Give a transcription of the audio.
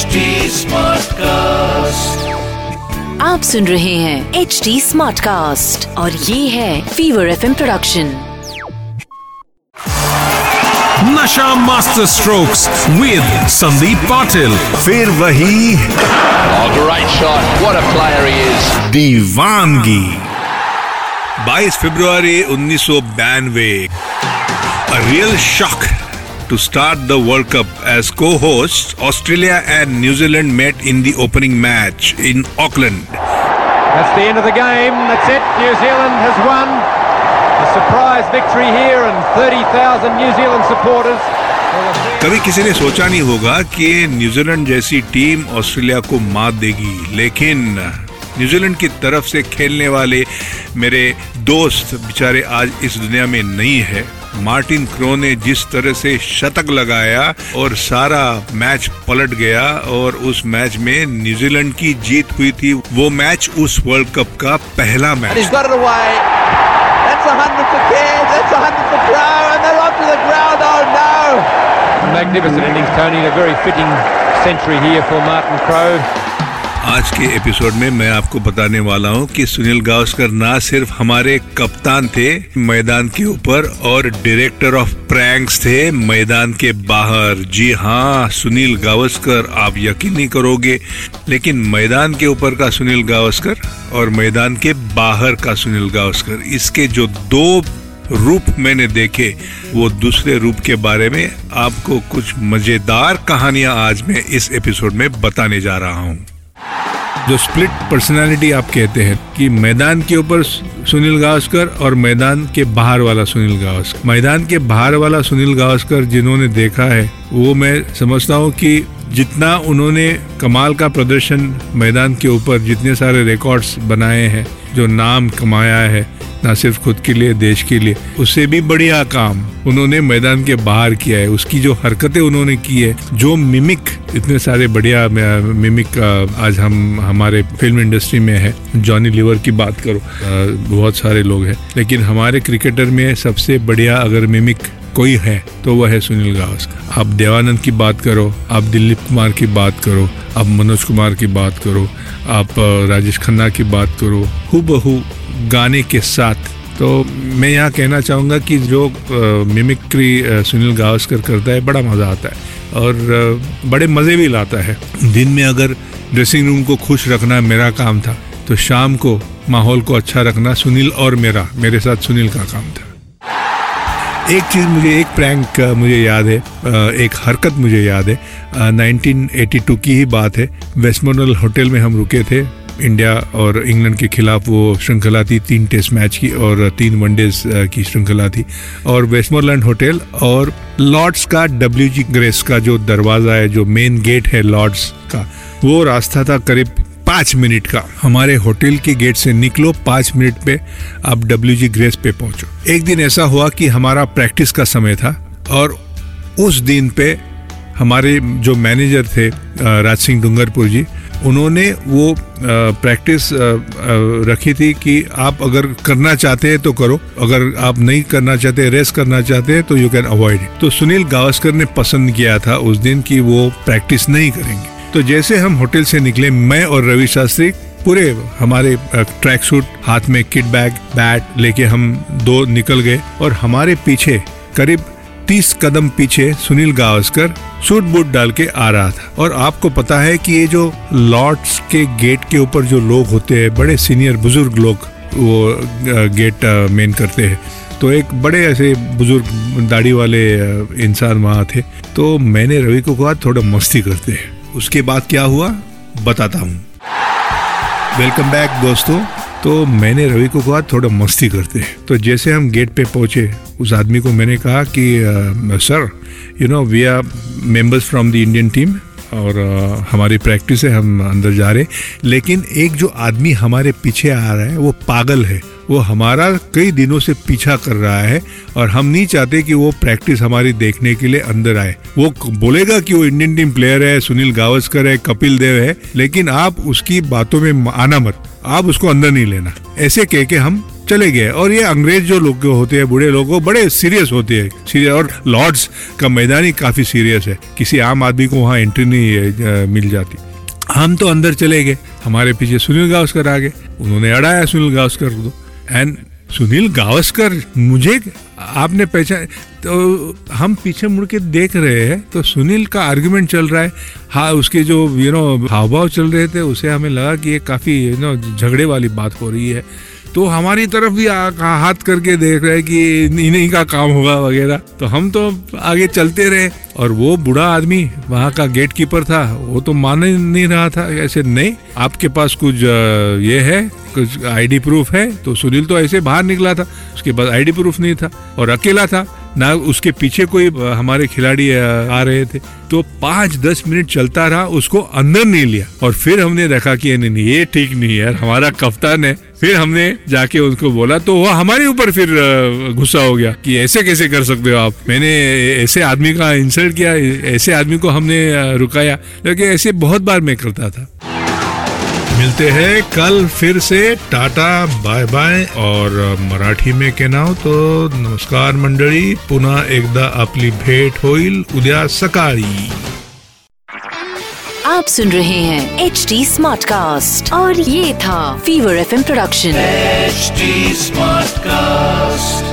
HD cast आप सुन रहे हैं एच डी स्मार्ट कास्ट और ये है फीवर एफ़ प्रोडक्शन नशा master strokes with Sandeep Patil फिर वही। Oh, great shot. What a player दीवानगी। 22 फरवरी उन्नीस सौ A real shock to start the World Cup as co-hosts Australia and New Zealand met in the opening match in Auckland. That's the end of the game. That's it. New Zealand has won. A surprise victory here and 30,000 New Zealand supporters. कभी किसी ने सोचा नहीं होगा कि New Zealand जैसी team Australia को मात देगी लेकिन न्यूजीलैंड की तरफ़ से खेलने वाले मेरे दोस्त बेचारे आज इस दुनिया में नहीं है मार्टिन क्रो ने जिस तरह से शतक लगाया और सारा मैच पलट गया और उस मैच में न्यूजीलैंड की जीत हुई थी वो मैच उस वर्ल्ड कप का पहला मैच। आज के एपिसोड में मैं आपको बताने वाला हूँ कि सुनील गावस्कर ना सिर्फ़ हमारे कप्तान थे मैदान के ऊपर और डायरेक्टर ऑफ़ प्रैंक्स थे मैदान के बाहर। जी हाँ सुनील गावस्कर आप यकीन नहीं करोगे, लेकिन मैदान के ऊपर का सुनील गावस्कर और मैदान के बाहर का सुनील गावस्कर, इसके जो दो रूप मैंने देखे, वो दूसरे रूप के बारे में आपको कुछ मज़ेदार कहानियाँ आज मैं इस एपिसोड में बताने जा रहा हूँ। जो स्प्लिट पर्सनालिटी आप कहते हैं, कि मैदान के ऊपर सुनील गावस्कर और मैदान के बाहर वाला सुनील गावस्कर। मैदान के बाहर वाला सुनील गावस्कर जिन्होंने देखा है, वो मैं समझता हूँ कि जितना उन्होंने कमाल का प्रदर्शन मैदान के ऊपर, जितने सारे रिकॉर्ड्स बनाए हैं जो नाम कमाया है, ना सिर्फ़ खुद के लिए, देश के लिए उससे भी बढ़िया काम उन्होंने मैदान के बाहर किया है। उसकी जो हरकतें उन्होंने की है, जो मिमिक इतने सारे बढ़िया मिमिक आज हम, हमारे फ़िल्म इंडस्ट्री में है। जॉनी लीवर की बात करो बहुत सारे लोग हैं। लेकिन हमारे क्रिकेटर में सबसे बढ़िया अगर मिमिक कोई है तो वह है सुनील गावस्कर। आप देवानंद की बात करो, आप दिलीप कुमार की बात करो, आप मनोज कुमार की बात करो, आप राजेश खन्ना की बात करो हु बहू गाने के साथ। तो मैं यहाँ कहना चाहूँगा कि जो मिमिक्री सुनील गावस्कर करता है, बड़ा मज़ा आता है और बड़े मज़े भी लाता है। दिन में अगर ड्रेसिंग रूम को खुश रखना मेरा काम था तो शाम को माहौल को अच्छा रखना सुनील और मेरा, मेरे साथ सुनील का काम था। एक चीज़ मुझे एक प्रैंक मुझे याद है एक हरकत मुझे याद है। अ, 1982 की ही बात है। वेस्टमोनल होटल में हम रुके थे इंडिया और इंग्लैंड के खिलाफ वो श्रृंखला थी तीन टेस्ट मैच की और तीन वनडेज की श्रृंखला थी। और वेस्टमोरलैंड होटल और लॉर्ड्स का डब्ल्यू जी ग्रेस का जो दरवाज़ा है जो मेन गेट है लॉर्ड्स का वो रास्ता था करीब पाँच मिनट का। हमारे होटल के गेट से निकलो, पाँच मिनट पे आप डब्ल्यू जी ग्रेस पे पहुंचो। एक दिन ऐसा हुआ कि हमारा प्रैक्टिस का समय था और उस दिन पे हमारे जो मैनेजर थे राज सिंह डूंगरपुर जी, उन्होंने वो प्रैक्टिस रखी थी कि आप अगर करना चाहते हैं तो करो, अगर आप नहीं करना चाहते रेस्ट करना चाहते हैं तो यू कैन अवॉइड तो सुनील गावस्कर ने पसंद किया था उस दिन कि वो प्रैक्टिस नहीं करेंगे। तो जैसे हम होटल से निकले, मैं और रवि शास्त्री पूरे हमारे ट्रैक सूट हाथ में किट बैग बैट लेके हम दो निकल गए और हमारे पीछे, करीब तीस कदम पीछे सुनील गावस्कर सूट बूट डाल के आ रहा था। और आपको पता है कि ये जो लॉर्ड्स के गेट के ऊपर जो लोग होते हैं, बड़े सीनियर बुज़ुर्ग लोग, वो गेट मेन करते हैं। तो एक बड़े ऐसे बुज़ुर्ग दाढ़ी वाले इंसान वहाँ थे। तो मैंने रवि को कहा, थोड़ा मस्ती करते हैं। उसके बाद क्या हुआ? बताता हूँ। वेलकम बैक दोस्तों। तो मैंने रवि को कहा थोड़ा मस्ती करते हैं। तो जैसे हम गेट पे पहुँचे उस आदमी को मैंने कहा कि sir you know we are members from the Indian team और अ, हमारी प्रैक्टिस है हम अंदर जा रहे लेकिन एक जो आदमी हमारे पीछे आ रहा है वो पागल है। वो हमारा कई दिनों से पीछा कर रहा है और हम नहीं चाहते कि वो प्रैक्टिस हमारी देखने के लिए अंदर आए। वो बोलेगा कि वो इंडियन टीम प्लेयर है, सुनील गावस्कर है, कपिल देव है, लेकिन आप उसकी बातों में आना मत। आप उसको अंदर नहीं लेना। ऐसे कह के हम चले गए। और ये अंग्रेज़ जो लोग होते हैं, बूढ़े लोग बड़े सीरियस होते हैं। सीरियस और लॉर्ड्स का मैदान ही काफ़ी सीरियस है। किसी आम आदमी को वहाँ एंट्री नहीं मिल जाती। हम तो अंदर चले गए। हमारे पीछे सुनील गावस्कर आ गए। उन्होंने अड़ाया सुनील गावस्कर को। एंड सुनील गावस्कर मुझे आपने पहचान तो हम पीछे मुड़ के देख रहे हैं तो सुनील का आर्गुमेंट चल रहा है। हाँ उसके जो यू नो हाव भाव चल रहे थे, उसे हमें लगा कि ये काफ़ी यू नो झगड़े वाली बात हो रही है। तो हमारी तरफ़ भी हाथ करके देख रहे हैं कि इन्हीं का काम होगा वगैरह। तो हम तो आगे चलते रहे, और वो बूढ़ा आदमी वहाँ का गेट कीपर था, वो तो मान नहीं रहा था, ऐसे नहीं। आपके पास कुछ ये है? कुछ आईडी प्रूफ है तो सुनील तो ऐसे बाहर निकला था, उसके पास आईडी प्रूफ नहीं था, और अकेला था, ना उसके पीछे कोई हमारे खिलाड़ी आ रहे थे। तो पाँच दस मिनट चलता रहा, उसको अंदर नहीं लिया, और फिर हमने देखा कि नहीं ये ठीक नहीं यार, हमारा कप्तान है। फिर हमने जाके उनको बोला तो वो हमारे ऊपर फिर गुस्सा हो गया कि ऐसे कैसे कर सकते हो आप? मैंने ऐसे आदमी का इंसल्ट किया, ऐसे आदमी को हमने रुकाया क्योंकि ऐसे बहुत बार मैं करता था। मिलते हैं कल फिर से। टाटा बाय बाय। और मराठी में कहना तो नमस्कार मंडळी पुन्हा एकदा आपली भेट होईल। उद्या सकाळी। आप सुन रहे हैं एच डी स्मार्ट कास्ट और ये था fever F production H smart Smartcast.